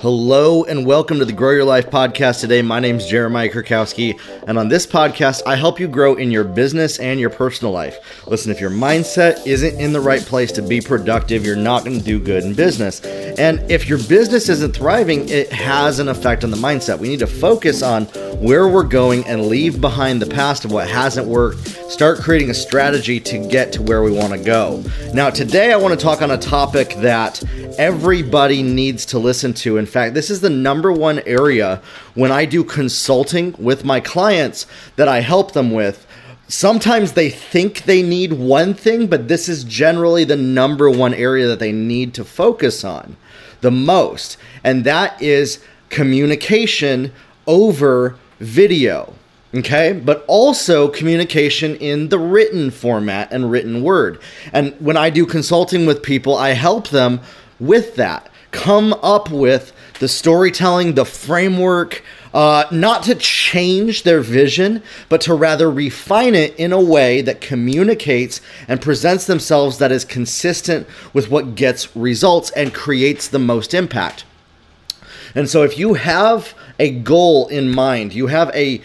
Hello and welcome to the Grow Your Life podcast today. My name is Jeremiah Kurkowski, and on this podcast, I help you grow in your business and your personal life. Listen, if your mindset isn't in the right place to be productive, you're not going to do good in business. And if your business isn't thriving, it has an effect on the mindset. We need to focus on where we're going and leave behind the past of what hasn't worked. Start creating a strategy to get to where we want to go. Now, today I want to talk on a topic that everybody needs to listen to. In fact, this is the number one area when I do consulting with my clients that I help them with. Sometimes they think they need one thing, but this is generally the number one area that they need to focus on the most, and that is communication over video. Okay, but also communication in the written format and written word. And when I do consulting with people, I help them with that. Come up with the storytelling, the framework, uh, not to change their vision, but to rather refine it in a way that communicates and presents themselves that is consistent with what gets results and creates the most impact. And so, if you have a goal in mind, you have a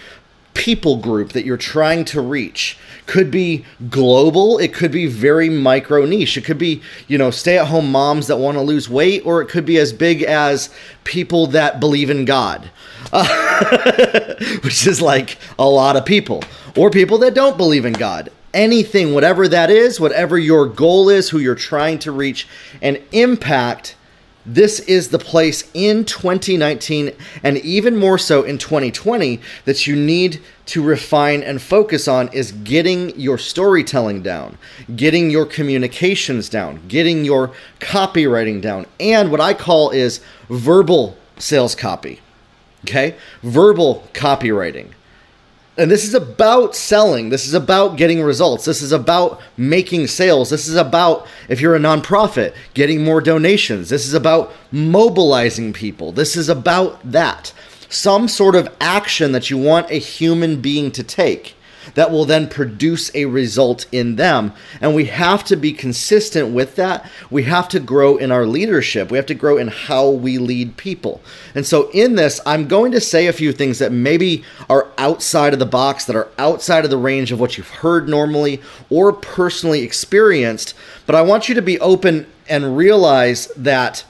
people group that you're trying to reach. Could be global it could be very micro niche. It could be you know stay at home moms that want to lose weight or it could be as big as people that believe in god uh, which is like a lot of people or people that don't believe in god. Anything whatever that is whatever your goal is who you're trying to reach and impact this is the place in 2019 and even more so in 2020 that you need to refine and focus on is getting your storytelling down, getting your communications down, getting your copywriting down, and what I call is verbal sales copy. Okay? Verbal copywriting. And this is about selling. This is about getting results. This is about making sales. This is about, if you're a nonprofit, getting more donations. This is about mobilizing people. This is about that. Some sort of action that you want a human being to take that will then produce a result in them. And we have to be consistent with that. We have to grow in our leadership. We have to grow in how we lead people. And so, in this, I'm going to say a few things that maybe are outside of the box, that are outside of the range of what you've heard normally or personally experienced. But I want you to be open and realize that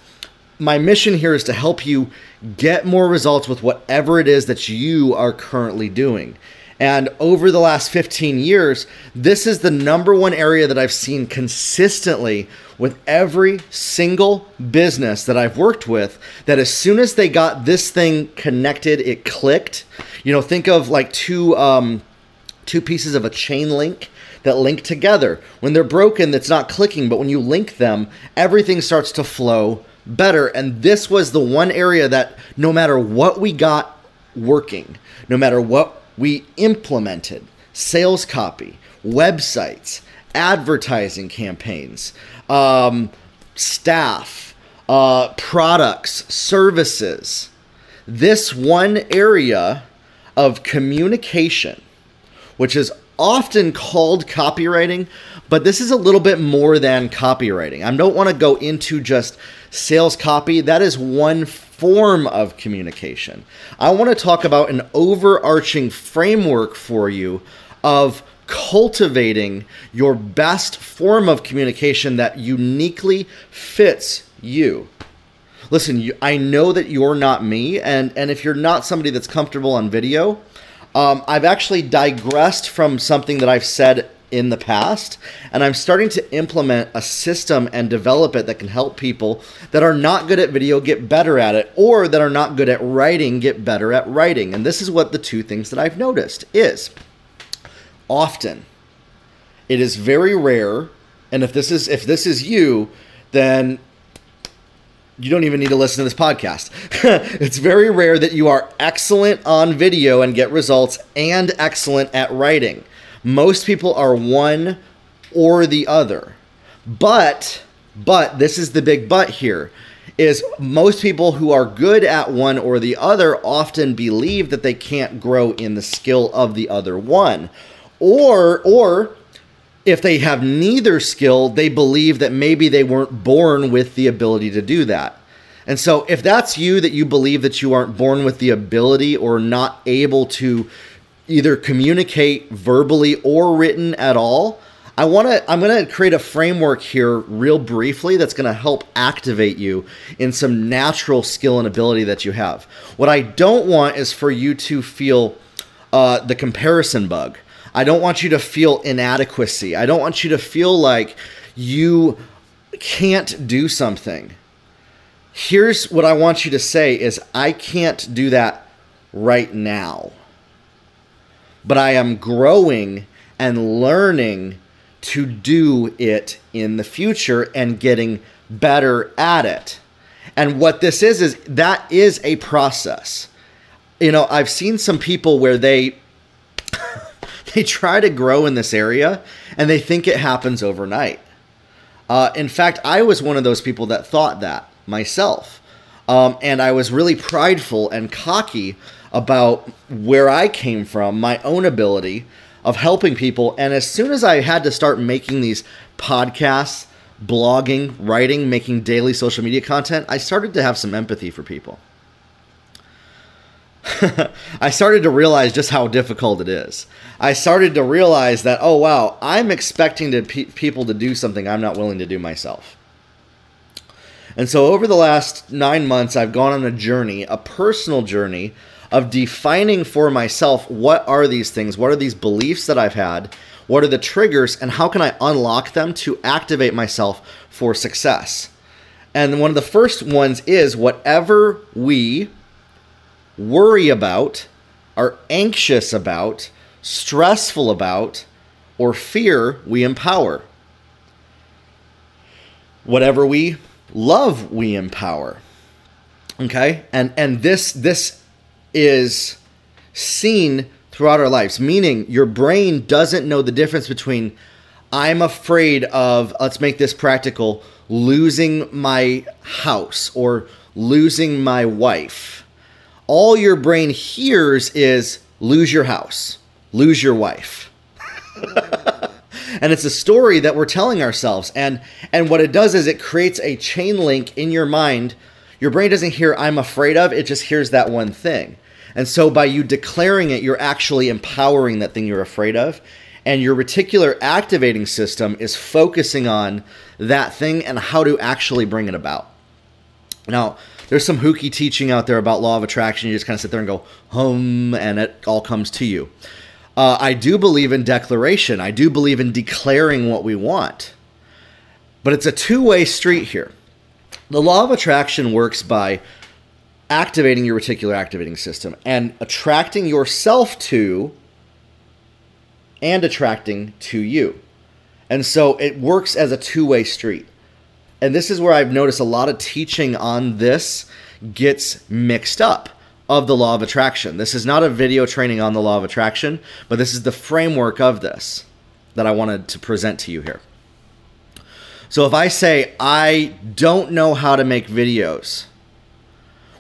my mission here is to help you get more results with whatever it is that you are currently doing. And over the last 15 years, this is the number one area that I've seen consistently with every single business that I've worked with. That as soon as they got this thing connected, it clicked. You know, think of like two um, two pieces of a chain link that link together. When they're broken, that's not clicking, but when you link them, everything starts to flow better. And this was the one area that no matter what we got working, no matter what we implemented sales copy, websites, advertising campaigns, um, staff, uh, products, services. This one area of communication, which is often called copywriting, but this is a little bit more than copywriting. I don't want to go into just sales copy. That is one form of communication. I want to talk about an overarching framework for you of cultivating your best form of communication that uniquely fits you. Listen, you, I know that you're not me, and, and if you're not somebody that's comfortable on video, um, I've actually digressed from something that I've said in the past, and I'm starting to implement a system and develop it that can help people that are not good at video get better at it, or that are not good at writing get better at writing. And this is what the two things that I've noticed is often it is very rare, and if this is if this is you, then you don't even need to listen to this podcast. it's very rare that you are excellent on video and get results and excellent at writing. Most people are one or the other. But, but, this is the big but here is most people who are good at one or the other often believe that they can't grow in the skill of the other one. Or, or, if they have neither skill, they believe that maybe they weren't born with the ability to do that. And so, if that's you, that you believe that you aren't born with the ability or not able to either communicate verbally or written at all, I want to I'm going to create a framework here real briefly that's going to help activate you in some natural skill and ability that you have. What I don't want is for you to feel uh, the comparison bug. I don't want you to feel inadequacy. I don't want you to feel like you can't do something. Here's what I want you to say is I can't do that right now. But I am growing and learning to do it in the future and getting better at it. And what this is is that is a process. You know, I've seen some people where they they try to grow in this area and they think it happens overnight. Uh, in fact, I was one of those people that thought that myself. Um, and I was really prideful and cocky about where I came from, my own ability of helping people. And as soon as I had to start making these podcasts, blogging, writing, making daily social media content, I started to have some empathy for people. I started to realize just how difficult it is. I started to realize that, oh, wow, I'm expecting to pe- people to do something I'm not willing to do myself. And so over the last nine months, I've gone on a journey, a personal journey of defining for myself what are these things, what are these beliefs that I've had, what are the triggers, and how can I unlock them to activate myself for success. And one of the first ones is whatever we worry about, are anxious about, stressful about, or fear, we empower. Whatever we love, we empower. Okay? And and this this is seen throughout our lives, meaning your brain doesn't know the difference between I'm afraid of, let's make this practical, losing my house or losing my wife. All your brain hears is lose your house, lose your wife. and it's a story that we're telling ourselves and and what it does is it creates a chain link in your mind your brain doesn't hear i'm afraid of it just hears that one thing and so by you declaring it you're actually empowering that thing you're afraid of and your reticular activating system is focusing on that thing and how to actually bring it about now there's some hooky teaching out there about law of attraction you just kind of sit there and go hum and it all comes to you uh, I do believe in declaration. I do believe in declaring what we want. But it's a two way street here. The law of attraction works by activating your reticular activating system and attracting yourself to and attracting to you. And so it works as a two way street. And this is where I've noticed a lot of teaching on this gets mixed up of the law of attraction. This is not a video training on the law of attraction, but this is the framework of this that I wanted to present to you here. So if I say, I don't know how to make videos,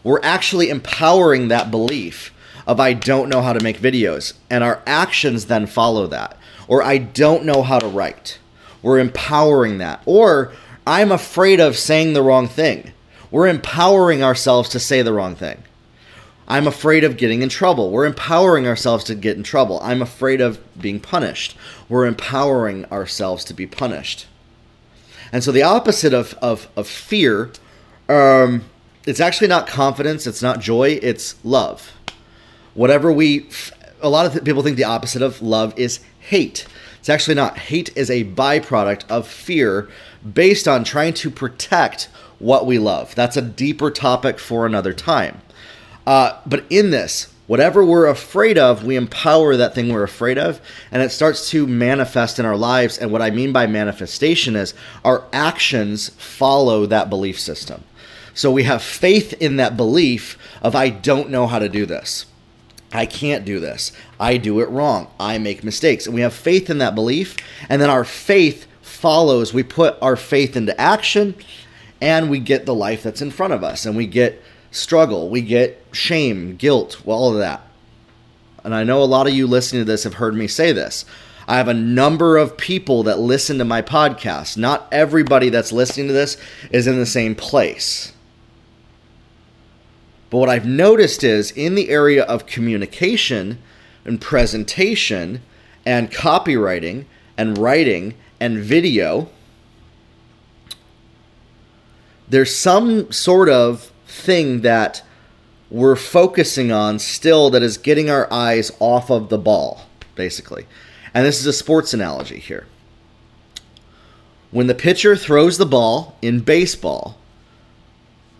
we're actually empowering that belief of I don't know how to make videos, and our actions then follow that. Or I don't know how to write. We're empowering that. Or I'm afraid of saying the wrong thing. We're empowering ourselves to say the wrong thing. I'm afraid of getting in trouble. We're empowering ourselves to get in trouble. I'm afraid of being punished. We're empowering ourselves to be punished. And so the opposite of, of, of fear, um, it's actually not confidence, it's not joy, it's love. Whatever we, a lot of th- people think the opposite of love is hate. It's actually not. Hate is a byproduct of fear based on trying to protect what we love. That's a deeper topic for another time. Uh, but in this, whatever we're afraid of, we empower that thing we're afraid of, and it starts to manifest in our lives. And what I mean by manifestation is our actions follow that belief system. So we have faith in that belief of, I don't know how to do this. I can't do this. I do it wrong. I make mistakes. And we have faith in that belief, and then our faith follows. We put our faith into action, and we get the life that's in front of us, and we get struggle, we get shame, guilt, all of that. And I know a lot of you listening to this have heard me say this. I have a number of people that listen to my podcast. Not everybody that's listening to this is in the same place. But what I've noticed is in the area of communication and presentation and copywriting and writing and video, there's some sort of thing that we're focusing on still that is getting our eyes off of the ball, basically. And this is a sports analogy here. When the pitcher throws the ball in baseball,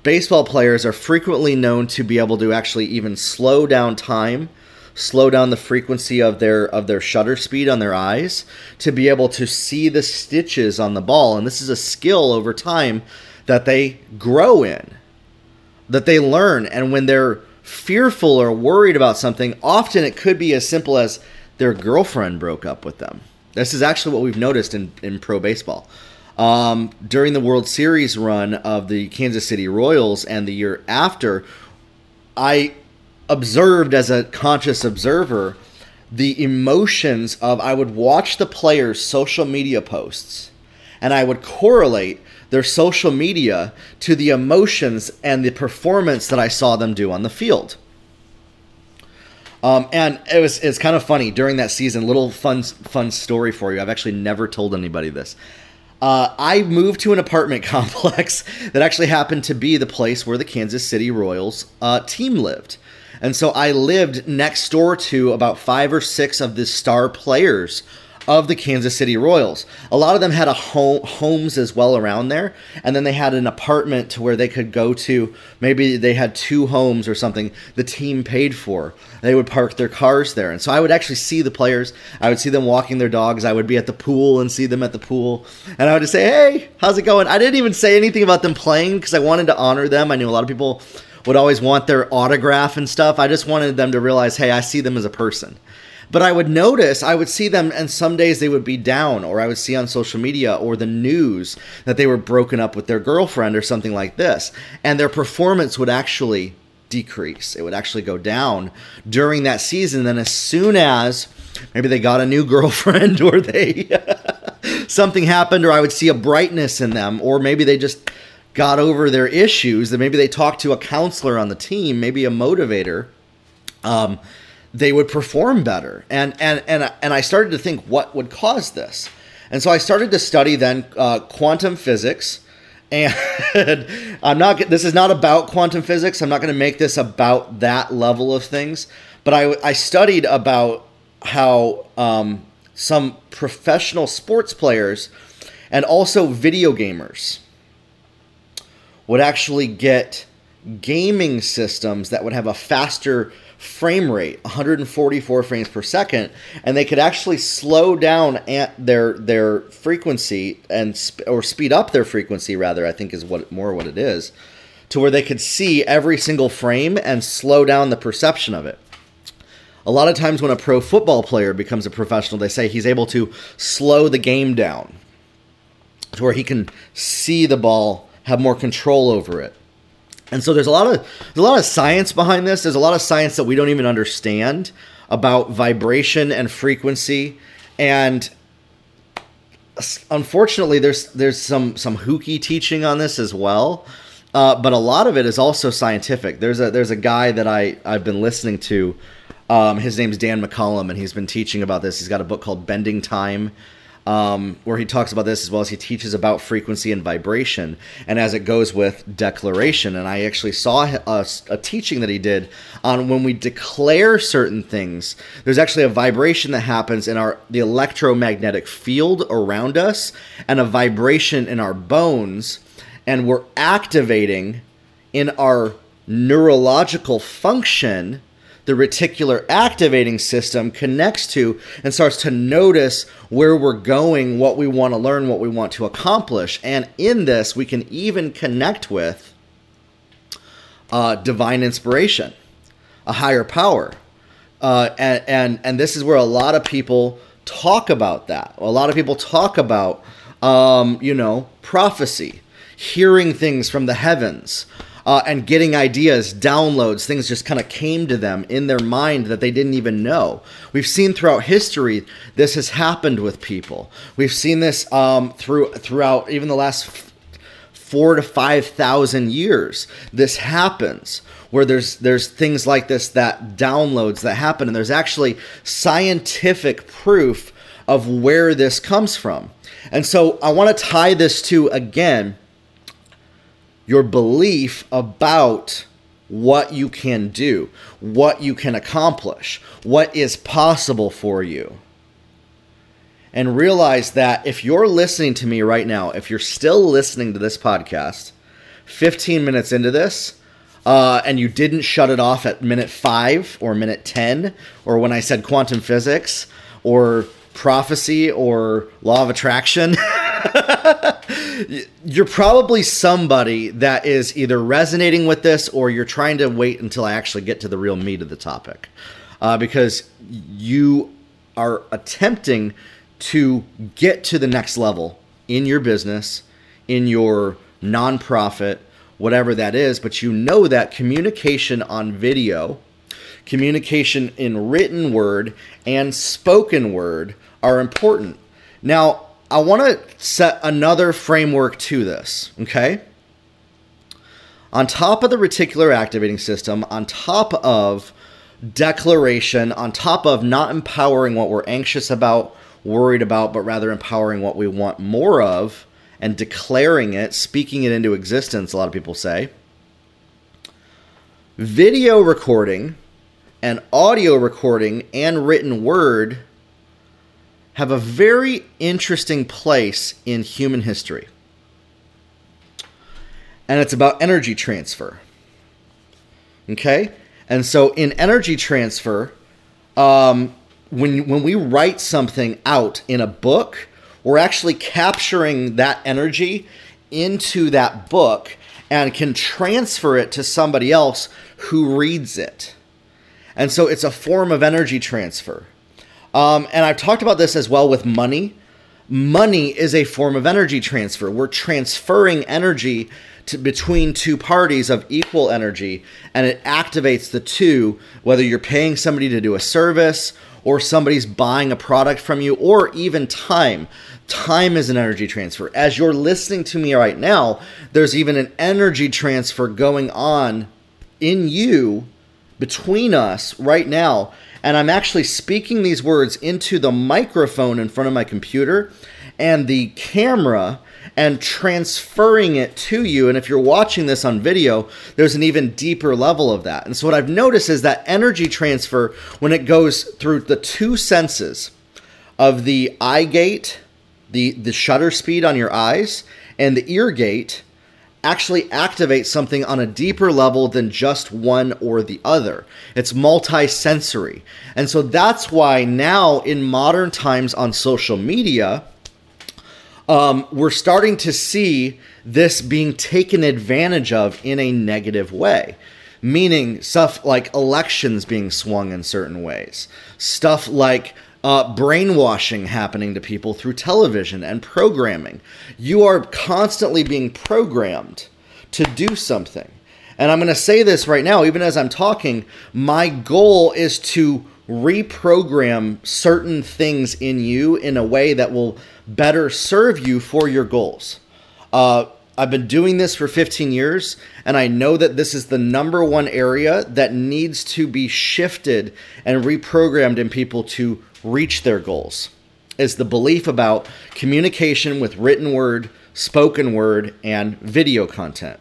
baseball players are frequently known to be able to actually even slow down time slow down the frequency of their of their shutter speed on their eyes to be able to see the stitches on the ball. And this is a skill over time that they grow in that they learn. And when they're fearful or worried about something often it could be as simple as their girlfriend broke up with them. This is actually what we've noticed in, in pro baseball um, during the world series run of the kansas city royals and the year after i observed as a conscious observer the emotions of I would watch the players' social media posts and I would correlate their social media to the emotions and the performance that I saw them do on the field. Um, and it was it's kind of funny during that season. Little fun fun story for you. I've actually never told anybody this. Uh, I moved to an apartment complex that actually happened to be the place where the Kansas City Royals uh, team lived. And so I lived next door to about five or six of the star players of the Kansas City Royals. A lot of them had a home homes as well around there, and then they had an apartment to where they could go to. Maybe they had two homes or something the team paid for. They would park their cars there. And so I would actually see the players. I would see them walking their dogs. I would be at the pool and see them at the pool. And I would just say, "Hey, how's it going?" I didn't even say anything about them playing because I wanted to honor them. I knew a lot of people would always want their autograph and stuff. I just wanted them to realize, hey, I see them as a person. But I would notice, I would see them, and some days they would be down, or I would see on social media or the news that they were broken up with their girlfriend or something like this. And their performance would actually decrease. It would actually go down during that season. Then, as soon as maybe they got a new girlfriend or they something happened, or I would see a brightness in them, or maybe they just got over their issues, that maybe they talked to a counselor on the team, maybe a motivator, um, they would perform better. And and and and I started to think what would cause this, and so I started to study then uh, quantum physics. And I'm not. This is not about quantum physics. I'm not going to make this about that level of things. But I I studied about how um, some professional sports players and also video gamers would actually get gaming systems that would have a faster frame rate 144 frames per second and they could actually slow down at their their frequency and sp- or speed up their frequency rather i think is what more what it is to where they could see every single frame and slow down the perception of it a lot of times when a pro football player becomes a professional they say he's able to slow the game down to where he can see the ball have more control over it. And so there's a lot of there's a lot of science behind this. There's a lot of science that we don't even understand about vibration and frequency and unfortunately there's there's some some hooky teaching on this as well. Uh, but a lot of it is also scientific. There's a there's a guy that I I've been listening to. Um, his name's Dan McCollum, and he's been teaching about this. He's got a book called Bending Time, um, where he talks about this as well as he teaches about frequency and vibration, and as it goes with declaration. And I actually saw a, a, teaching that he did on when we declare certain things. There's actually a vibration that happens in our the electromagnetic field around us, and a vibration in our bones, and we're activating in our neurological function the reticular activating system connects to and starts to notice where we're going, what we want to learn, what we want to accomplish. And in this, we can even connect with uh, divine inspiration, a higher power. Uh, and, and, and this is where a lot of people talk about that. A lot of people talk about, um, you know, prophecy, hearing things from the heavens, uh, and getting ideas, downloads, things just kind of came to them in their mind that they didn't even know. We've seen throughout history this has happened with people. We've seen this um, through throughout even the last four to five thousand years this happens where there's there's things like this that downloads that happen and there's actually scientific proof of where this comes from and so i want to tie this to again your belief about what you can do what you can accomplish what is possible for you. And realize that if you're listening to me right now, if you're still listening to this podcast, 15 minutes into this, uh, and you didn't shut it off at minute five or minute 10, or when I said quantum physics or prophecy or law of attraction, you're probably somebody that is either resonating with this or you're trying to wait until I actually get to the real meat of the topic. Uh, because you are attempting to get to the next level in your business, in your nonprofit, whatever that is, but you know that communication on video, communication in written word, and spoken word are important. Now, I want to set another framework to this, okay? On top of the reticular activating system, on top of declaration, on top of not empowering what we're anxious about, worried about, but rather empowering what we want more of and declaring it, speaking it into existence, a lot of people say. Video recording and audio recording and written word have a very interesting place in human history. And it's about energy transfer. Okay? And so in energy transfer, um, when when we write something out in a book, we're actually capturing that energy into that book and can transfer it to somebody else who reads it. And so it's a form of energy transfer. Um, and I've talked about this as well with money. Money is a form of energy transfer. We're transferring energy to, between two parties of equal energy, and it activates the two, whether you're paying somebody to do a service or somebody's buying a product from you, or even time. Time is an energy transfer. As you're listening to me right now, there's even an energy transfer going on in you between us right now. And I'm actually speaking these words into the microphone in front of my computer, and the camera and transferring it to you. And if you're watching this on video, there's an even deeper level of that. And so, what I've noticed is that energy transfer, when it goes through the two senses of the eye gate, the, the shutter speed on your eyes, and the ear gate, actually activates something on a deeper level than just one or the other. It's multi-sensory. And so that's why now in modern times on social media, um, we're starting to see this being taken advantage of in a negative way. Meaning stuff like elections being swung in certain ways, stuff like uh, brainwashing happening to people through television and programming. You are constantly being programmed to do something. And I'm going to say this right now, even as I'm talking, my goal is to reprogram certain things in you in a way that will better serve you for your goals. Uh, I've been doing this for 15 years, and I know that this is the number one area that needs to be shifted and reprogrammed in people to reach their goals. Is the belief about communication with written word, spoken word, and video content,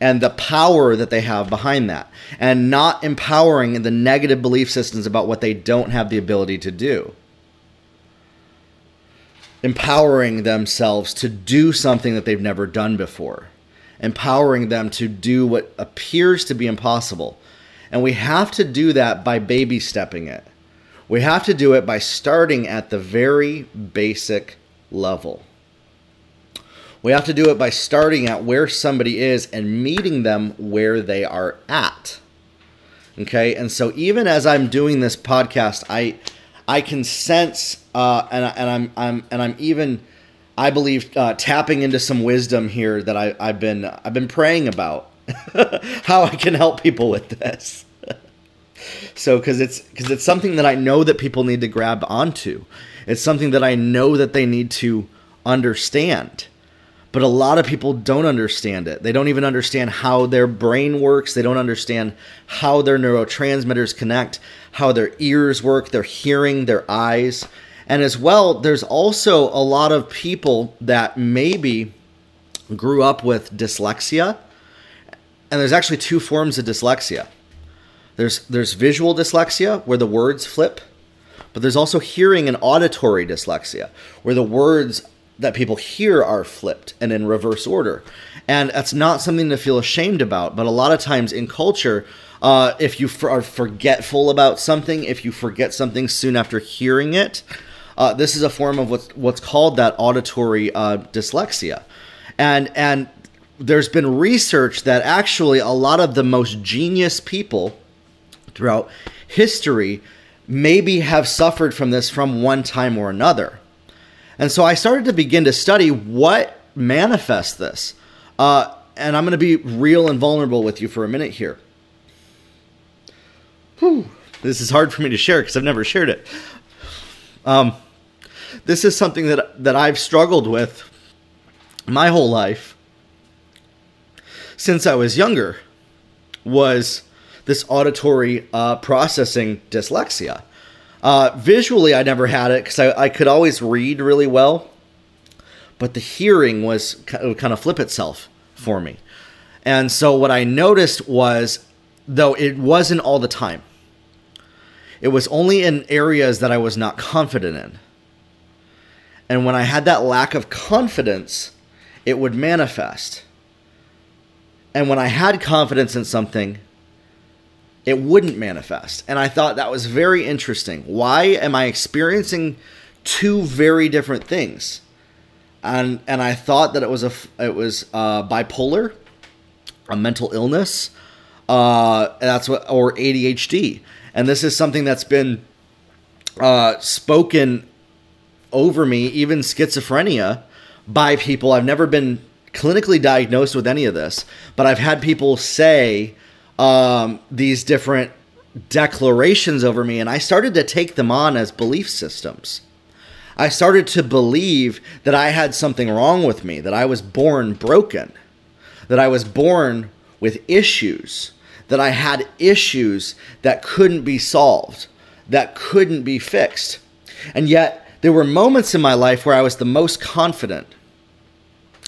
and the power that they have behind that, and not empowering the negative belief systems about what they don't have the ability to do empowering themselves to do something that they've never done before, empowering them to do what appears to be impossible. And we have to do that by baby stepping it. We have to do it by starting at the very basic level. We have to do it by starting at where somebody is and meeting them where they are at. Okay? And so even as I'm doing this podcast, I I can sense, uh, and, and I'm, I'm, and I'm even, I believe, uh, tapping into some wisdom here that I, I've been, I've been praying about how I can help people with this. So, because it's, because it's something that I know that people need to grab onto. It's something that I know that they need to understand. but a lot of people don't understand it. They don't even understand how their brain works. They don't understand how their neurotransmitters connect, how their ears work, their hearing, their eyes. And as well, there's also a lot of people that maybe grew up with dyslexia. And there's actually two forms of dyslexia. There's there's visual dyslexia where the words flip, but there's also hearing and auditory dyslexia where the words that people hear are flipped and in reverse order. And that's not something to feel ashamed about, but a lot of times in culture, uh, if you are forgetful about something, if you forget something soon after hearing it, uh, this is a form of what's what's called that auditory uh, dyslexia, and and there's been research that actually a lot of the most genius people throughout history maybe have suffered from this from one time or another. And so I started to begin to study what manifests this. Uh, and I'm going to be real and vulnerable with you for a minute here. Whew. This is hard for me to share because I've never shared it. Um, this is something that that I've struggled with my whole life since I was younger. Was this auditory uh, processing dyslexia? Uh, visually, I never had it because I, I, could always read really well, but the hearing was kind of flip itself for me. And so what I noticed was, though it wasn't all the time, it was only in areas that I was not confident in. And when I had that lack of confidence, it would manifest. And when I had confidence in something, it wouldn't manifest. And I thought that was very interesting. Why am I experiencing two very different things? And and I thought that it was a it was uh, bipolar, a mental illness, uh, that's what or ADHD. And this is something that's been uh, spoken over me, even schizophrenia, by people. I've never been clinically diagnosed with any of this, but I've had people say um, these different declarations over me, and I started to take them on as belief systems. I started to believe that I had something wrong with me, that I was born broken, that I was born with issues, that I had issues that couldn't be solved, that couldn't be fixed. And yet, there were moments in my life where I was the most confident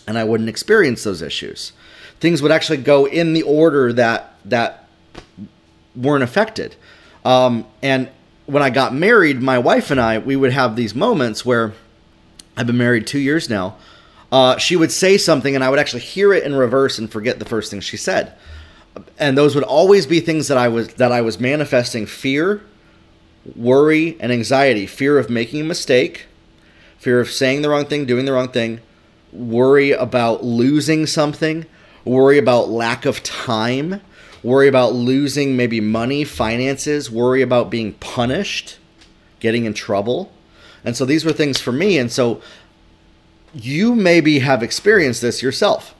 and I wouldn't experience those issues. Things would actually go in the order that that weren't affected. Um, and when I got married, my wife and I, we would have these moments where I've been married two years now. Uh, she would say something, and I would actually hear it in reverse and forget the first thing she said. And those would always be things that I was that I was manifesting fear, worry, and anxiety. Fear of making a mistake, fear of saying the wrong thing, doing the wrong thing, worry about losing something, worry about lack of time, worry about losing maybe money, finances, worry about being punished, getting in trouble. And so these were things for me. And so you maybe have experienced this yourself.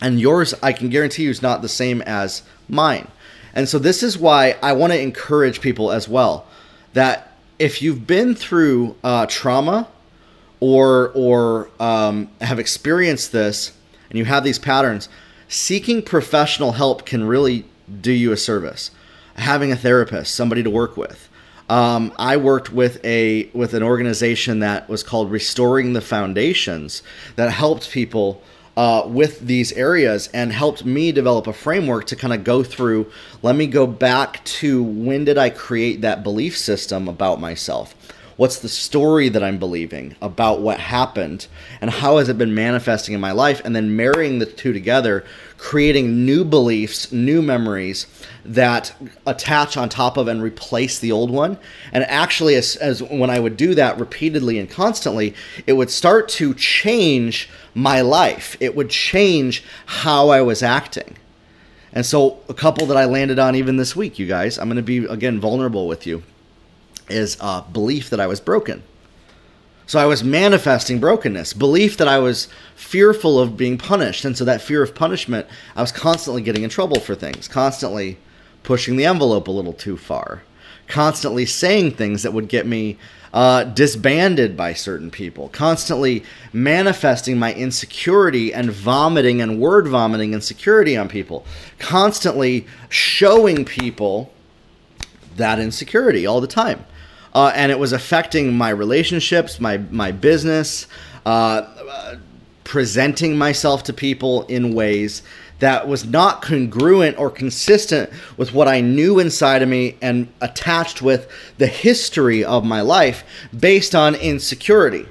And yours, I can guarantee you, is not the same as mine. And so this is why I want to encourage people as well that if you've been through uh, trauma or or um, have experienced this and you have these patterns, seeking professional help can really do you a service. Having a therapist, somebody to work with. Um, I worked with a with an organization that was called Restoring the Foundations that helped people uh, with these areas and helped me develop a framework to kind of go through. Let me go back to when did I create that belief system about myself? What's the story that I'm believing about what happened and how has it been manifesting in my life? And then marrying the two together, creating new beliefs, new memories that attach on top of and replace the old one. And actually, as, as when I would do that repeatedly and constantly, it would start to change my life. It would change how I was acting. And so, a couple that I landed on even this week, you guys, I'm going to be again vulnerable with you is a belief that I was broken. So I was manifesting brokenness, belief that I was fearful of being punished. And so that fear of punishment, I was constantly getting in trouble for things, constantly pushing the envelope a little too far, constantly saying things that would get me uh, disbanded by certain people, constantly manifesting my insecurity and vomiting and word vomiting insecurity on people, constantly showing people that insecurity all the time. Uh, and it was affecting my relationships, my my business, uh, presenting myself to people in ways that was not congruent or consistent with what I knew inside of me and attached with the history of my life based on insecurity.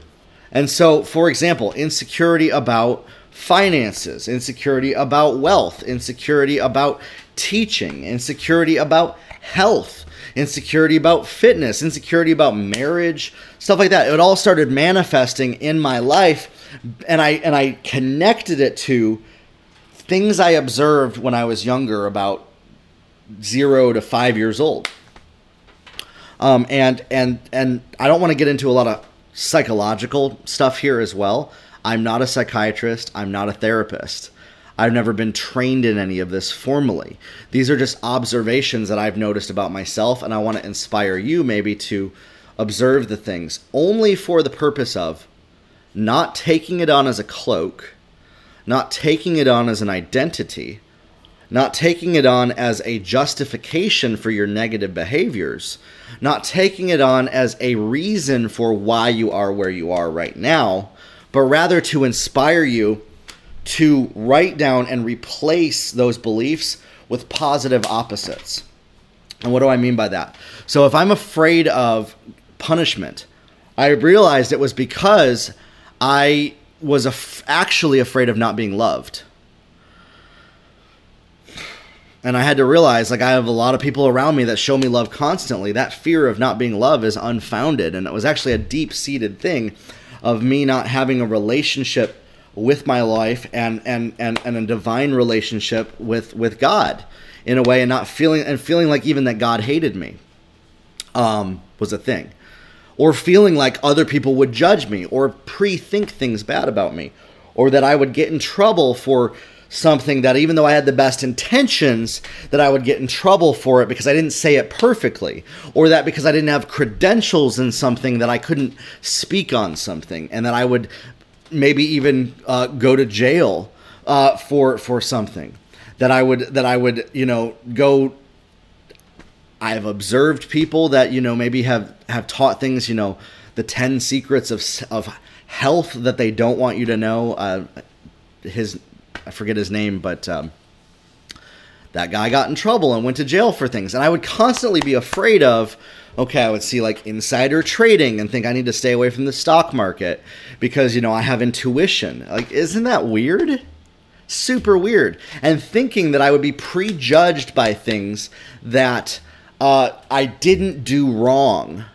And so, for example, insecurity about finances, insecurity about wealth, insecurity about teaching, insecurity about health, insecurity about fitness, insecurity about marriage, stuff like that. It all started manifesting in my life and I and I connected it to things I observed when I was younger, about zero to five years old. Um, and and and I don't want to get into a lot of psychological stuff here as well. I'm not a psychiatrist. I'm not a therapist. I've never been trained in any of this formally. These are just observations that I've noticed about myself, and I want to inspire you maybe to observe the things only for the purpose of not taking it on as a cloak not taking it on as an identity, not taking it on as a justification for your negative behaviors, not taking it on as a reason for why you are where you are right now, but rather to inspire you to write down and replace those beliefs with positive opposites. And what do I mean by that? So if I'm afraid of punishment, I realized it was because I was af- actually afraid of not being loved. And I had to realize, like, I have a lot of people around me that show me love constantly. That fear of not being loved is unfounded. And it was actually a deep seated thing of me not having a relationship with my life and, and, and, and a divine relationship with, with God in a way and not feeling and feeling like even that God hated me um, was a thing. Or feeling like other people would judge me or pre think things bad about me or that I would get in trouble for something that even though I had the best intentions that I would get in trouble for it because I didn't say it perfectly or that because I didn't have credentials in something that I couldn't speak on something and that I would maybe even uh, go to jail uh, for for something that I would that I would you know go I've observed people that you know maybe have have taught things you know the 10 secrets of of health that they don't want you to know uh, his I forget his name but um, that guy got in trouble and went to jail for things. And I would constantly be afraid of okay I would see like insider trading and think I need to stay away from the stock market because you know I have intuition. Like isn't that weird? Super weird. And thinking that I would be prejudged by things that uh, I didn't do wrong.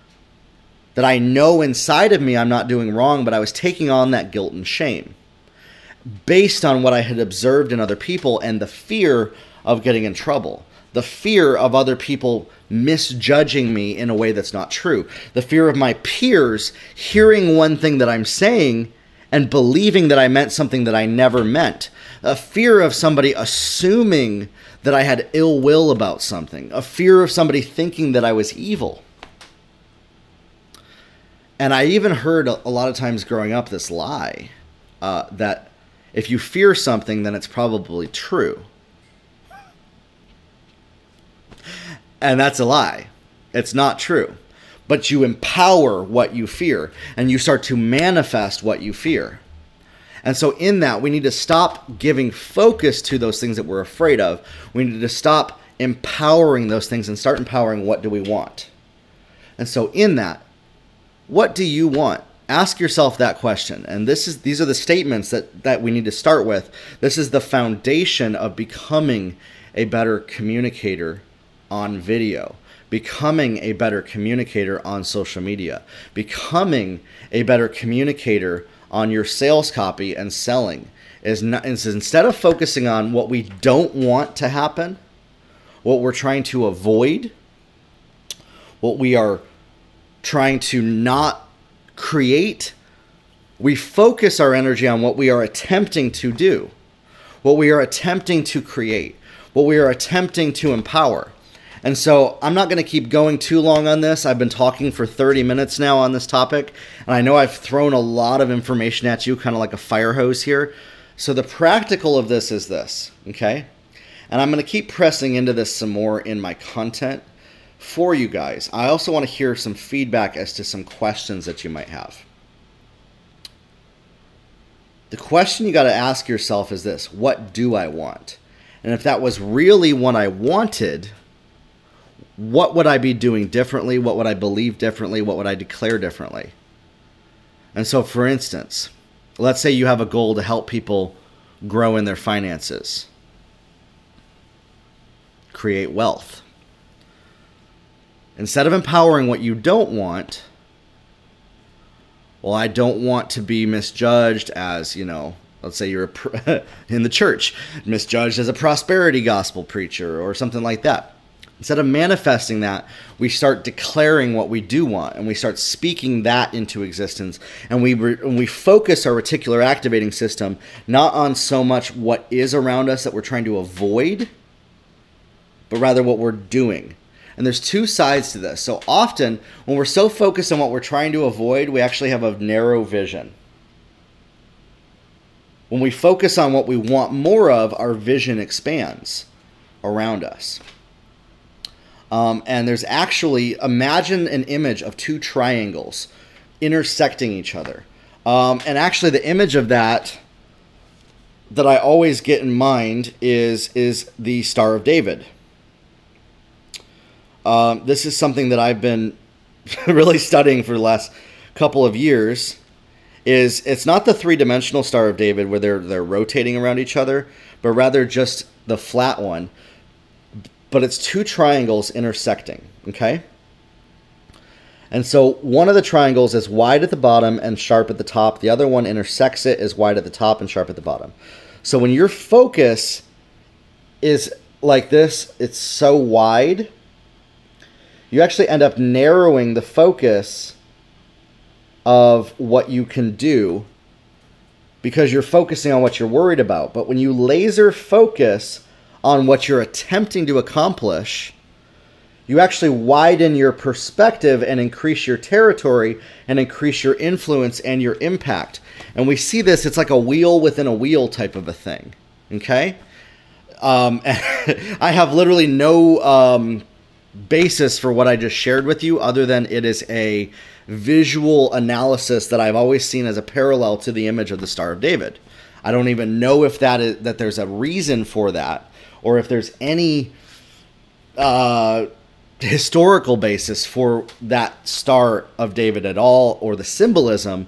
That I know inside of me I'm not doing wrong, but I was taking on that guilt and shame. Based on what I had observed in other people and the fear of getting in trouble. The fear of other people misjudging me in a way that's not true. The fear of my peers hearing one thing that I'm saying and believing that I meant something that I never meant. A fear of somebody assuming that I had ill will about something, a fear of somebody thinking that I was evil. And I even heard a, lot of times growing up this lie uh, that if you fear something, then it's probably true. And that's a lie. It's not true. But you empower what you fear and you start to manifest what you fear. And so, in that, we need to stop giving focus to those things that we're afraid of. We need to stop empowering those things and start empowering what do we want. And so, in that, what do you want? Ask yourself that question. And this is these are the statements that, that we need to start with. This is the foundation of becoming a better communicator on video becoming a better communicator on social media, becoming a better communicator on your sales copy and selling is, not, is instead of focusing on what we don't want to happen, what we're trying to avoid, what we are trying to not create, we focus our energy on what we are attempting to do, what we are attempting to create, what we are attempting to empower. And so I'm not going to keep going too long on this. I've been talking for 30 minutes now on this topic, and I know I've thrown a lot of information at you, kind of like a fire hose here. So the practical of this is this, okay? And I'm going to keep pressing into this some more in my content for you guys. I also want to hear some feedback as to some questions that you might have. The question you got to ask yourself is this What do I want? And if that was really what I wanted, what would I be doing differently? What would I believe differently? What would I declare differently? And so, for instance, let's say you have a goal to help people grow in their finances, create wealth. Instead of empowering what you don't want, well, I don't want to be misjudged as, you know, let's say you're in the church, misjudged as a prosperity gospel preacher or something like that. Instead of manifesting that, we start declaring what we do want and we start speaking that into existence. And we, re- and we focus our reticular activating system not on so much what is around us that we're trying to avoid, but rather what we're doing. And there's two sides to this. So often, when we're so focused on what we're trying to avoid, we actually have a narrow vision. When we focus on what we want more of, our vision expands around us. Um, and there's actually, imagine an image of two triangles intersecting each other. Um, and actually, the image of that that I always get in mind is is the Star of David. Um, this is something that I've been really studying for the last couple of years. Is it's not the three dimensional Star of David where they're they're rotating around each other, but rather just the flat one but it's two triangles intersecting, okay? And so one of the triangles is wide at the bottom and sharp at the top. The other one intersects it, is wide at the top and sharp at the bottom. So when your focus is like this, it's so wide, you actually end up narrowing the focus of what you can do because you're focusing on what you're worried about. But when you laser focus on what you're attempting to accomplish, you actually widen your perspective and increase your territory and increase your influence and your impact. And we see this, it's like a wheel within a wheel type of a thing. Okay? Um, I have literally no um, basis for what I just shared with you other than it is a visual analysis that I've always seen as a parallel to the image of the Star of David. I don't even know if that is that there's a reason for that or if there's any uh, historical basis for that Star of David at all, or the symbolism,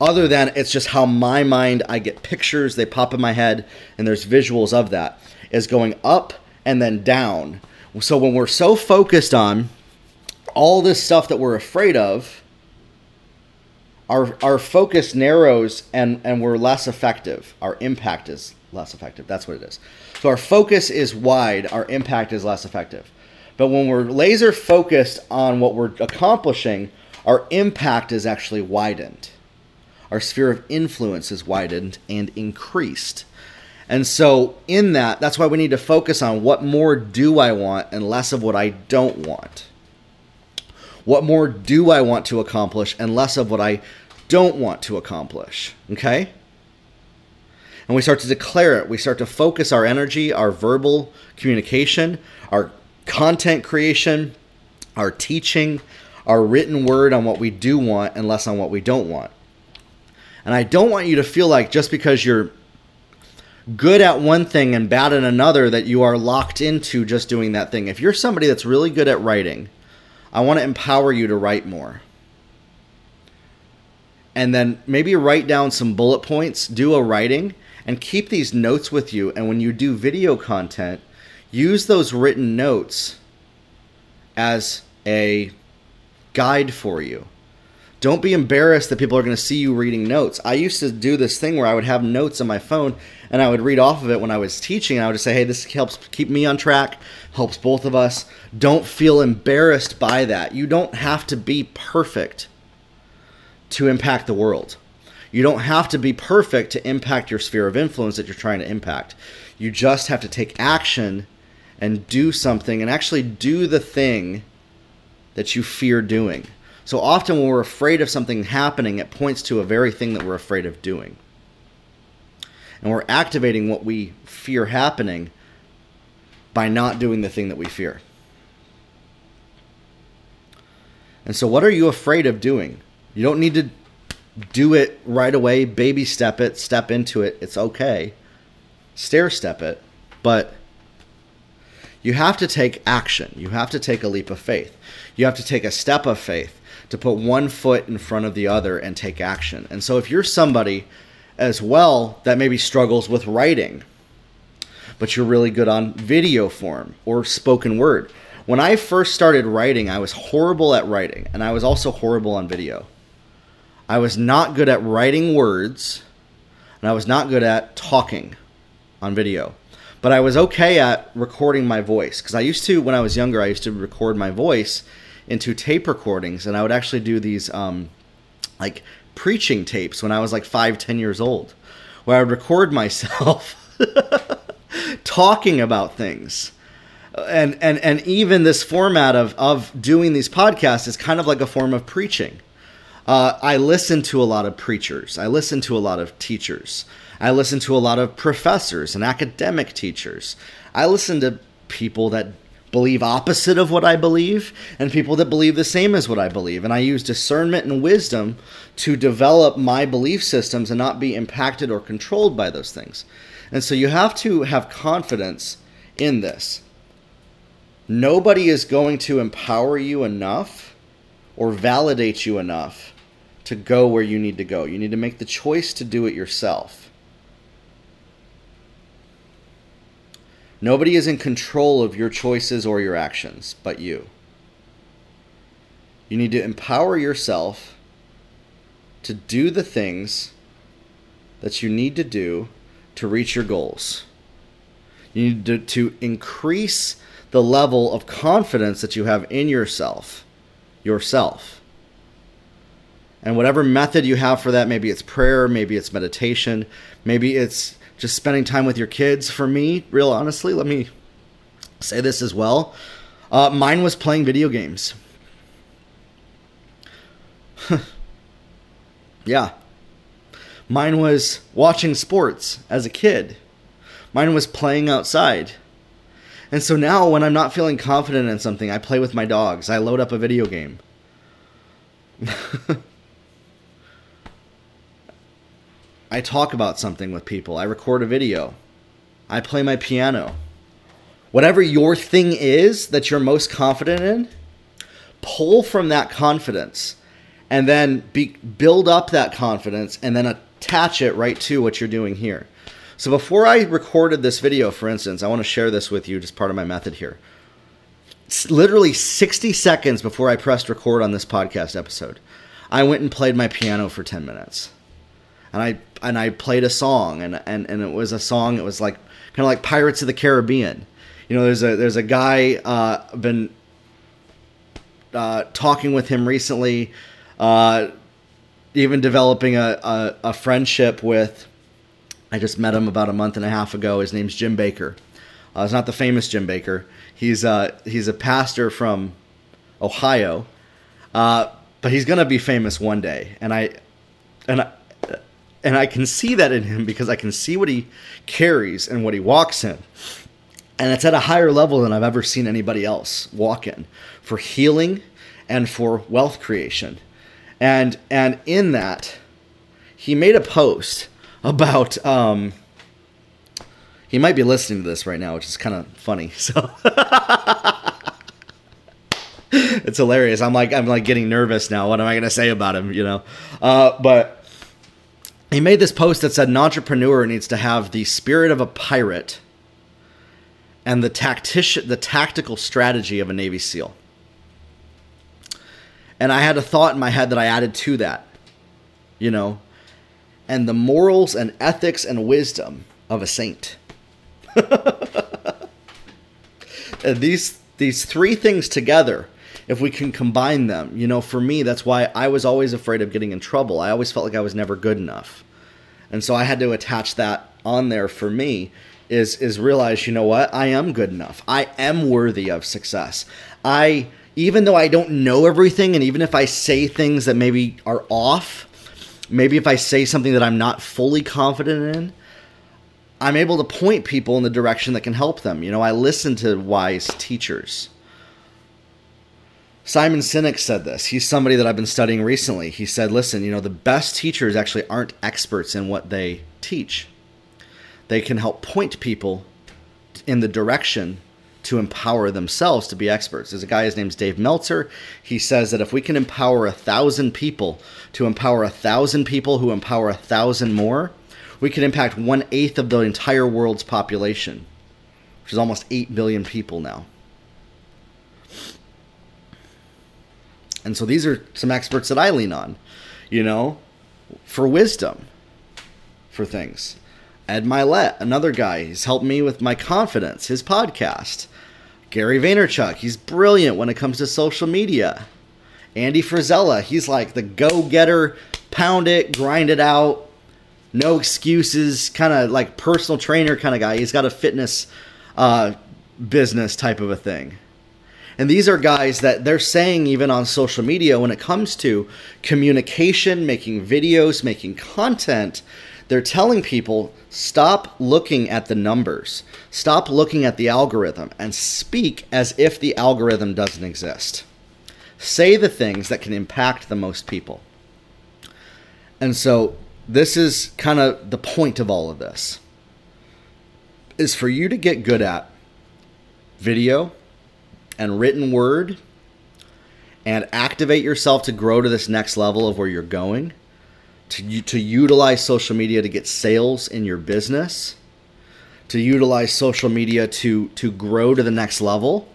other than it's just how my mind, I get pictures, they pop in my head, and there's visuals of that, is going up and then down. So when we're so focused on all this stuff that we're afraid of, our, our focus narrows and, and we're less effective. Our impact is less effective. That's what it is. So our focus is wide, our impact is less effective. But when we're laser focused on what we're accomplishing, our impact is actually widened. Our sphere of influence is widened and increased. And so, in that, that's why we need to focus on what more do I want and less of what I don't want. What more do I want to accomplish and less of what I don't want to accomplish. Okay? And we start to declare it. We start to focus our energy, our verbal communication, our content creation, our teaching, our written word on what we do want and less on what we don't want. And I don't want you to feel like just because you're good at one thing and bad at another that you are locked into just doing that thing. If you're somebody that's really good at writing, I want to empower you to write more and then maybe write down some bullet points, do a writing, and keep these notes with you. And when you do video content, use those written notes as a guide for you. Don't be embarrassed that people are going to see you reading notes. I used to do this thing where I would have notes on my phone and I would read off of it when I was teaching. I would just say, hey, this helps keep me on track, helps both of us. Don't feel embarrassed by that. You don't have to be perfect to impact the world. You don't have to be perfect to impact your sphere of influence that you're trying to impact. You just have to take action and do something and actually do the thing that you fear doing. So often when we're afraid of something happening, it points to a very thing that we're afraid of doing. And we're activating what we fear happening by not doing the thing that we fear. And so, what are you afraid of doing? You don't need to do it right away, baby step it, step into it. It's okay. Stair step it. But you have to take action. You have to take a leap of faith. You have to take a step of faith to put one foot in front of the other and take action. And so, if you're somebody as well that maybe struggles with writing, but you're really good on video form or spoken word. When I first started writing, I was horrible at writing, and I was also horrible on video. I was not good at writing words, and I was not good at talking on video. But I was okay at recording my voice because I used to, when I was younger, I used to record my voice into tape recordings, and I would actually do these um, like preaching tapes when I was like five, ten years old, where I would record myself talking about things. And, and and even this format of, of doing these podcasts is kind of like a form of preaching. Uh, I listen to a lot of preachers. I listen to a lot of teachers. I listen to a lot of professors and academic teachers. I listen to people that believe opposite of what I believe and people that believe the same as what I believe. And I use discernment and wisdom to develop my belief systems and not be impacted or controlled by those things. And so you have to have confidence in this. Nobody is going to empower you enough or validate you enough to go where you need to go. You need to make the choice to do it yourself. Nobody is in control of your choices or your actions but you. You need to empower yourself to do the things that you need to do to reach your goals. You need to, to increase the level of confidence that you have in yourself, yourself. And whatever method you have for that, maybe it's prayer, maybe it's meditation, maybe it's just spending time with your kids. For me, real honestly, let me say this as well. Uh, mine was playing video games. yeah. Mine was watching sports as a kid. Mine was playing outside. And so now, when I'm not feeling confident in something, I play with my dogs. I load up a video game. I talk about something with people. I record a video. I play my piano. Whatever your thing is that you're most confident in, pull from that confidence and then be, build up that confidence and then attach it right to what you're doing here. So before I recorded this video, for instance, I want to share this with you, just part of my method here. It's literally 60 seconds before I pressed record on this podcast episode, I went and played my piano for 10 minutes and I and I played a song, and and and it was a song. It was like kind of like Pirates of the Caribbean. You know, there's a there's a guy uh, I've been uh, talking with him recently, uh, even developing a, a, a friendship with. I just met him about a month and a half ago. His name's Jim Baker. Uh, it's not the famous Jim Baker. He's uh, he's a pastor from Ohio, uh, but he's gonna be famous one day. And I and I, and I can see that in him because I can see what he carries and what he walks in. And it's at a higher level than I've ever seen anybody else walk in for healing and for wealth creation. And and in that, he made a post about um, he might be listening to this right now, which is kind of funny. So it's hilarious. I'm like I'm like getting nervous now. What am I gonna say about him? You know, uh, but he made this post that said an entrepreneur needs to have the spirit of a pirate and the tactician the tactical strategy of a navy seal. And i had a thought in my head that i added to that you know and the morals and ethics and wisdom of a saint. These these three things together if we can combine them. You know, for me, that's why I was always afraid of getting in trouble. I always felt like I was never good enough. And so I had to attach that on there for me. is is realize, you know what? I am good enough. I am worthy of success. I even though I don't know everything and even if I say things that maybe are off, maybe if I say something that I'm not fully confident in, I'm able to point people in the direction that can help them. You know, I listen to wise teachers. Simon Sinek said this. He's somebody that I've been studying recently. He said, listen, you know, the best teachers actually aren't experts in what they teach. They can help point people in the direction to empower themselves to be experts. There's a guy, his name's Dave Meltzer. He says that if we can empower a thousand people to empower a thousand people who empower a thousand more, we can impact one eighth of the entire world's population, which is almost 8 billion people now. And so these are some experts that I lean on, you know, for wisdom for things. Ed Mylett, another guy, he's helped me with my confidence, his podcast. Gary Vaynerchuk, he's brilliant when it comes to social media. Andy Frisella, he's like the go getter, pound it, grind it out, no excuses, kind of like personal trainer kind of guy. He's got a fitness uh, business type of a thing. And these are guys that they're saying, even on social media, when it comes to communication, making videos, making content, they're telling people stop looking at the numbers, stop looking at the algorithm, and speak as if the algorithm doesn't exist. Say the things that can impact the most people. And so, this is kind of the point of all of this is for you to get good at video and written word and activate yourself to grow to this next level of where you're going to, to utilize social media to get sales in your business, to utilize social media to, to grow to the next level,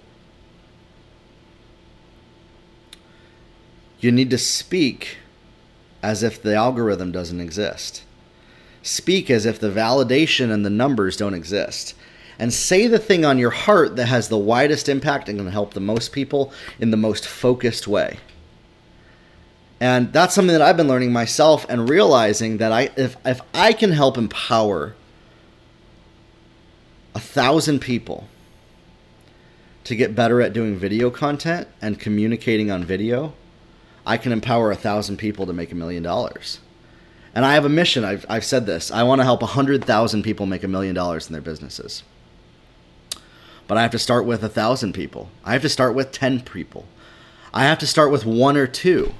you need to speak as if the algorithm doesn't exist. Speak as if the validation and the numbers don't exist. And say the thing on your heart that has the widest impact and can help the most people in the most focused way. And that's something that I've been learning myself and realizing that I if if I can help empower a thousand people to get better at doing video content and communicating on video, I can empower a thousand people to make a million dollars. And I have a mission. I've, I've said this. I want to help 100,000 people make a million dollars in their businesses. But I have to start with a thousand people. I have to start with 10 people. I have to start with one or two.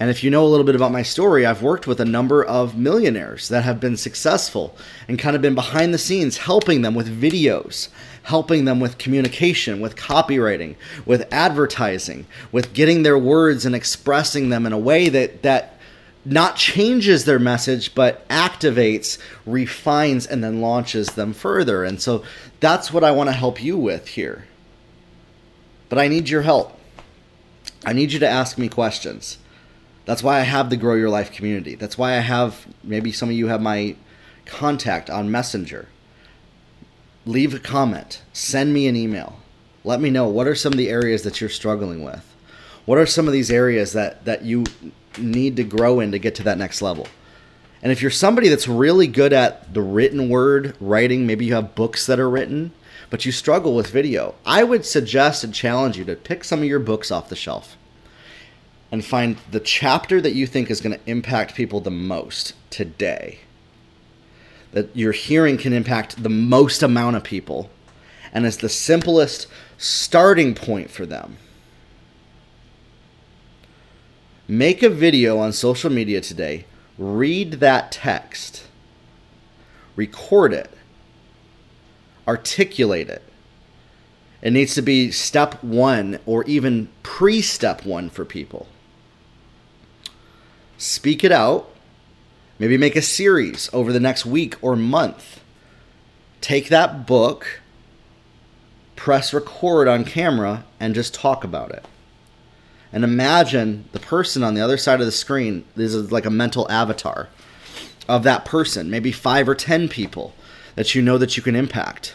And if you know a little bit about my story, I've worked with a number of millionaires that have been successful and kind of been behind the scenes helping them with videos, helping them with communication, with copywriting, with advertising, with getting their words and expressing them in a way that that not changes their message but activates, refines and then launches them further. And so that's what I want to help you with here. But I need your help. I need you to ask me questions. That's why I have the Grow Your Life community. That's why I have, maybe some of you have my contact on Messenger. Leave a comment, send me an email. Let me know what are some of the areas that you're struggling with. What are some of these areas that, that you need to grow in to get to that next level? And if you're somebody that's really good at the written word writing, maybe you have books that are written, but you struggle with video, I would suggest and challenge you to pick some of your books off the shelf and find the chapter that you think is going to impact people the most today. That your hearing can impact the most amount of people and is the simplest starting point for them. Make a video on social media today, read that text, record it, articulate it. It needs to be step one or even pre step one for people speak it out, maybe make a series over the next week or month. Take that book, press record on camera, and just talk about it. And imagine the person on the other side of the screen. This is like a mental avatar of that person, maybe five or 10 people that you know that you can impact.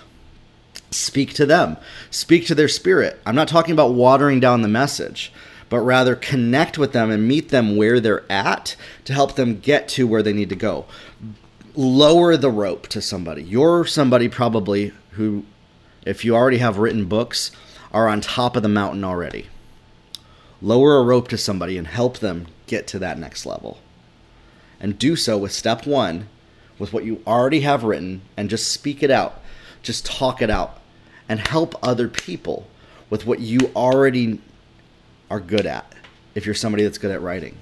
Speak to them, speak to their spirit. I'm not talking about watering down the message but rather connect with them and meet them where they're at to help them get to where they need to go. lower the rope to somebody. You're somebody probably who, if you already have written books, are on top of the mountain already. Lower a rope to somebody and help them get to that next level. And do so with step one, with what you already have written, and just speak it out. Just talk it out. And help other people with what you already are good at if you're somebody that's good at writing.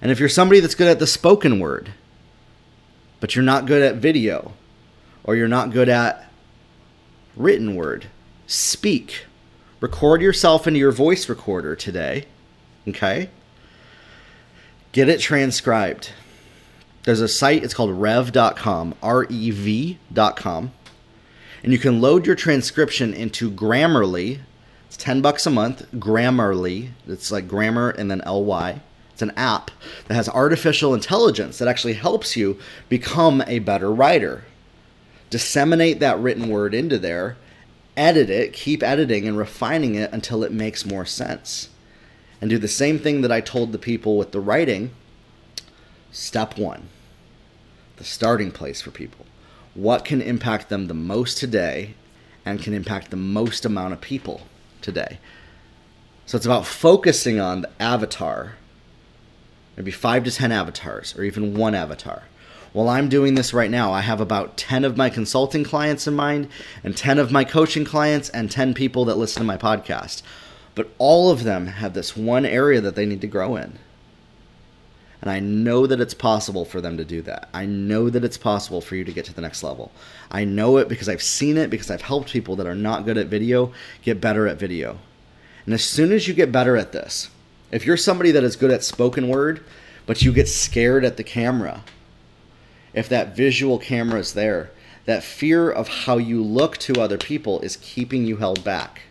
And if you're somebody that's good at the spoken word, but you're not good at video, or you're not good at written word, speak. Record yourself into your voice recorder today. Okay? Get it transcribed. There's a site, it's called rev.com, R E V.com. And you can load your transcription into Grammarly. It's 10 bucks a month. Grammarly. It's like grammar and then L Y. It's an app that has artificial intelligence that actually helps you become a better writer. Disseminate that written word into there, edit it, keep editing and refining it until it makes more sense. And do the same thing that I told the people with the writing. Step one the starting place for people. What can impact them the most today and can impact the most amount of people today? So it's about focusing on the avatar maybe five to 10 avatars, or even one avatar. While I'm doing this right now, I have about 10 of my consulting clients in mind, and 10 of my coaching clients, and 10 people that listen to my podcast. But all of them have this one area that they need to grow in. And I know that it's possible for them to do that. I know that it's possible for you to get to the next level. I know it because I've seen it, because I've helped people that are not good at video get better at video. And as soon as you get better at this, if you're somebody that is good at spoken word, but you get scared at the camera, if that visual camera is there, that fear of how you look to other people is keeping you held back.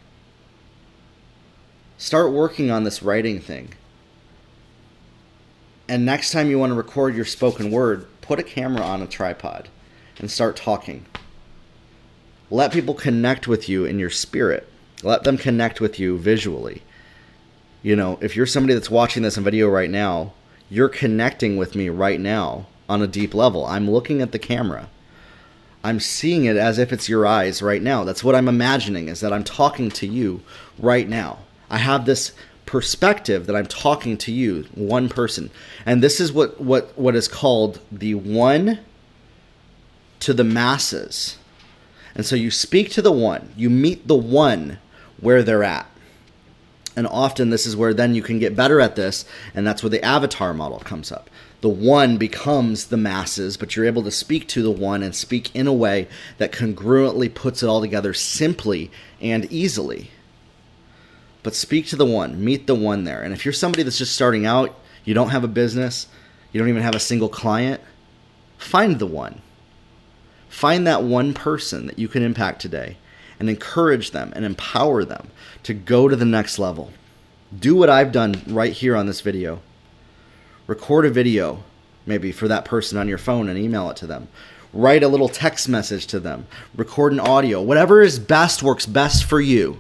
Start working on this writing thing. And next time you want to record your spoken word, put a camera on a tripod and start talking. Let people connect with you in your spirit. Let them connect with you visually you know, if you're somebody that's watching this in video right now, you're connecting with me right now on a deep level. I'm looking at the camera. I'm seeing it as if it's your eyes right now. That's what I'm imagining is that I'm talking to you right now. I have this perspective that I'm talking to you, one person. And this is what what what is called the one to the masses. And so you speak to the one, you meet the one where they're at. And often this is where then you can get better at this, and that's where the avatar model comes up. The one becomes the masses, but you're able to speak to the one and speak in a way that congruently puts it all together simply and easily. But speak to the one, meet the one there. And if you're somebody that's just starting out, you don't have a business, you don't even have a single client, find the one. Find that one person that you can impact today and encourage them and empower them to go to the next level. Do what I've done right here on this video. Record a video, maybe for that person on your phone and email it to them. Write a little text message to them. Record an audio. Whatever is best works best for you.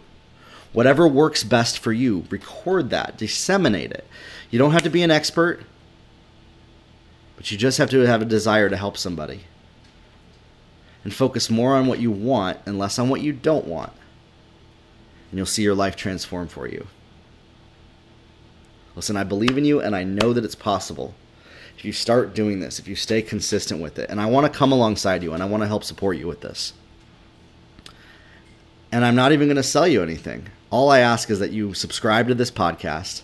Whatever works best for you, record that, disseminate it. You don't have to be an expert, but you just have to have a desire to help somebody and focus more on what you want and less on what you don't want. And you'll see your life transform for you. Listen, I believe in you and I know that it's possible. If you start doing this, if you stay consistent with it, and I want to come alongside you and I want to help support you with this. And I'm not even going to sell you anything. All I ask is that you subscribe to this podcast,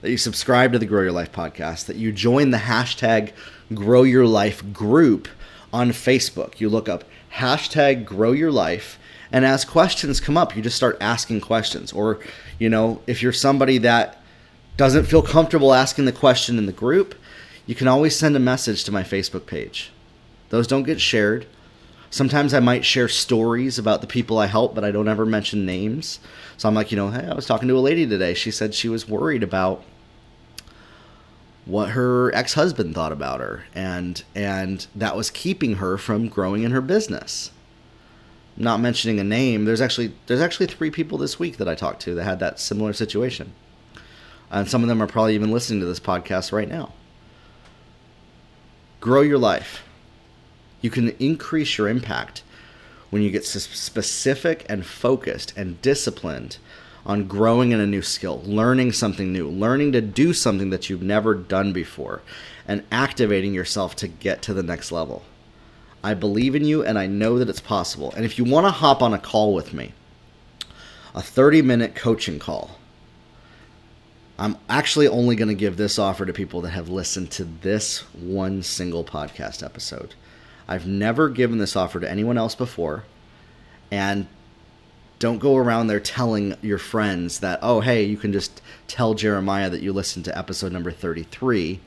that you subscribe to the Grow Your Life podcast, that you join the hashtag Grow Your Life group on Facebook. You look up hashtag grow your life and as questions come up you just start asking questions or you know if you're somebody that doesn't feel comfortable asking the question in the group. You can always send a message to my facebook page. Those don't get shared. Sometimes i might share stories about the people i help but i don't ever mention names. So i'm like you know hey i was talking to a lady today. She said she was worried about what her ex-husband thought about her and and that was keeping her from growing in her business. Not mentioning a name. There's actually there's actually three people this week that i talked to that had that similar situation and some of them are probably even listening to this podcast right now grow your life You can increase your impact when you get specific and focused and disciplined on growing in a new skill, learning something new, learning to do something that you've never done before, and activating yourself to get to the next level. I believe in you and I know that it's possible. And if you want to hop on a call with me, a 30 minute coaching call, I'm actually only going to give this offer to people that have listened to this one single podcast episode. I've never given this offer to anyone else before. And don't go around there telling your friends that, oh, hey, you can just tell Jeremiah that you listened to episode number 33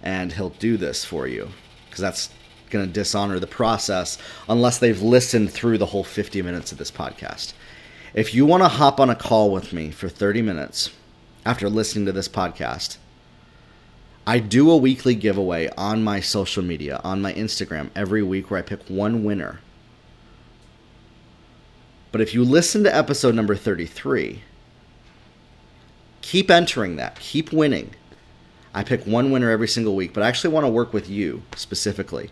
and he'll do this for you. Because that's going to dishonor the process unless they've listened through the whole 50 minutes of this podcast. If you want to hop on a call with me for 30 minutes after listening to this podcast, I do a weekly giveaway on my social media, on my Instagram, every week where I pick one winner. But if you listen to episode number 33, keep entering that, keep winning. I pick one winner every single week, but I actually want to work with you specifically.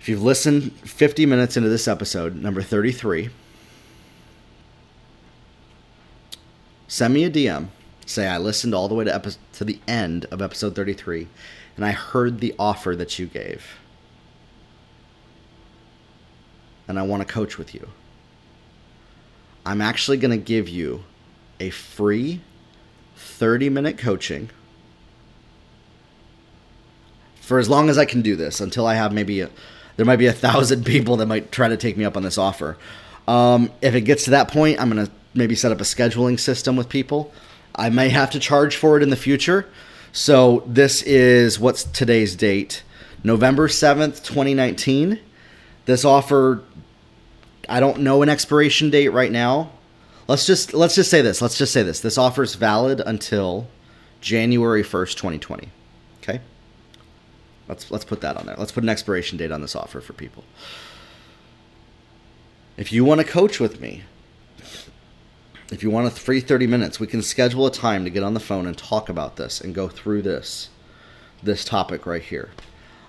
If you've listened 50 minutes into this episode, number 33, send me a DM. Say I listened all the way to, epi- to the end of episode 33 and I heard the offer that you gave. And I want to coach with you. I'm actually going to give you a free 30 minute coaching for as long as I can do this until I have maybe a, there might be a thousand people that might try to take me up on this offer. Um, if it gets to that point, I'm going to maybe set up a scheduling system with people. I may have to charge for it in the future. So this is what's today's date? November 7th, 2019. This offer I don't know an expiration date right now. Let's just let's just say this. Let's just say this. This offer is valid until January 1st, 2020. Okay? Let's let's put that on there. Let's put an expiration date on this offer for people. If you want to coach with me, if you want a free 30 minutes, we can schedule a time to get on the phone and talk about this and go through this this topic right here.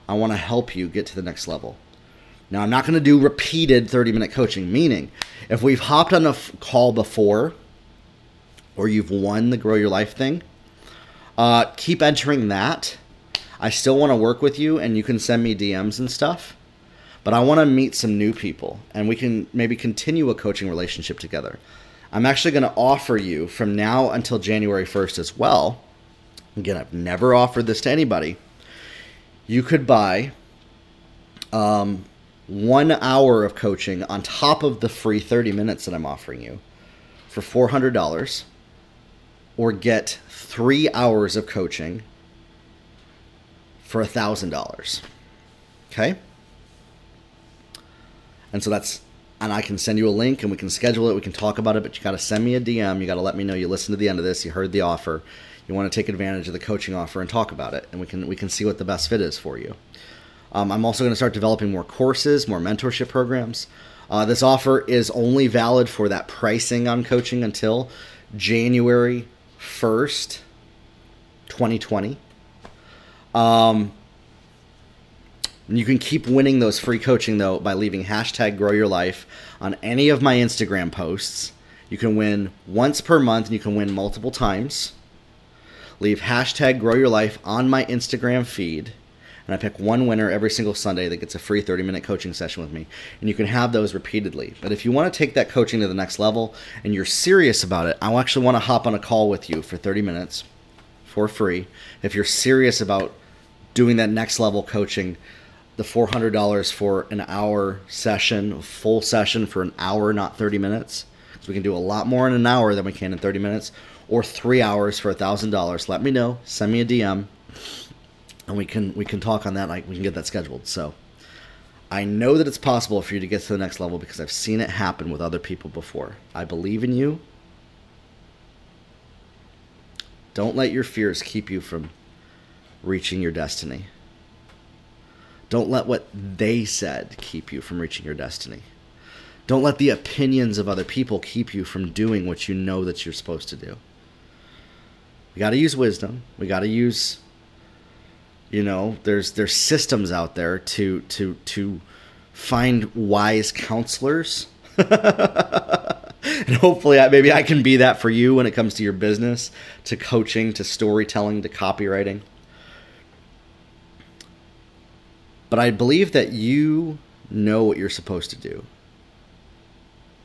I want to help you get to the next level. Now, I'm not going to do repeated 30 minute coaching, meaning if we've hopped on a f- call before or you've won the Grow Your Life thing, uh, keep entering that I still want to work with you and you can send me DMs and stuff. But I want to meet some new people and we can maybe continue a coaching relationship together. I'm actually going to offer you from now until January 1st as well. Again, I've never offered this to anybody. You could buy um, one hour of coaching on top of the free 30 minutes that I'm offering you for $400 or get three hours of coaching for $1,000. Okay? And so that's, and I can send you a link and we can schedule it. We can talk about it, but you got to send me a DM. You got to let me know you listened to the end of this. You heard the offer. You want to take advantage of the coaching offer and talk about it. And we can, we can see what the best fit is for you. Um, I'm also going to start developing more courses, more mentorship programs. Uh, this offer is only valid for that pricing on coaching until January 1st, 2020. Um, you can keep winning those free coaching though by leaving hashtag grow your life on any of my Instagram posts. You can win once per month and you can win multiple times. Leave hashtag grow your life on my Instagram feed. And I pick one winner every single Sunday that gets a free 30 minute coaching session with me. And you can have those repeatedly. But if you want to take that coaching to the next level and you're serious about it, I actually want to hop on a call with you for 30 minutes for free. If you're serious about doing that next level coaching, the $400 for an hour session, full session for an hour, not 30 minutes. So we can do a lot more in an hour than we can in 30 minutes, or three hours for $1,000. Let me know. Send me a DM, and we can we can talk on that. Like we can get that scheduled. So I know that it's possible for you to get to the next level because I've seen it happen with other people before. I believe in you. Don't let your fears keep you from reaching your destiny. Don't let what they said keep you from reaching your destiny. Don't let the opinions of other people keep you from doing what you know that you're supposed to do. We got to use wisdom. We got to use You know, there's there's systems out there to to to find wise counselors. and hopefully I, maybe I can be that for you when it comes to your business, to coaching, to storytelling, to copywriting. But I believe that you know what you're supposed to do.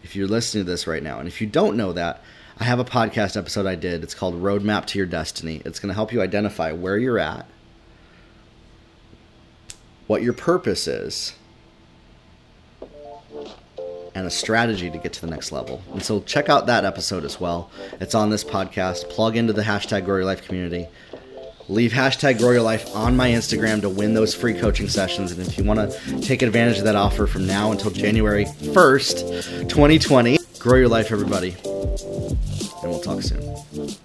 If you're listening to this right now, and if you don't know that, I have a podcast episode I did. It's called Roadmap to Your Destiny. It's going to help you identify where you're at, what your purpose is, and a strategy to get to the next level. And so check out that episode as well. It's on this podcast. Plug into the hashtag Your Life community. Leave hashtag Grow Your Life on my Instagram to win those free coaching sessions. And if you want to take advantage of that offer from now until January 1st, 2020, grow your life, everybody. And we'll talk soon.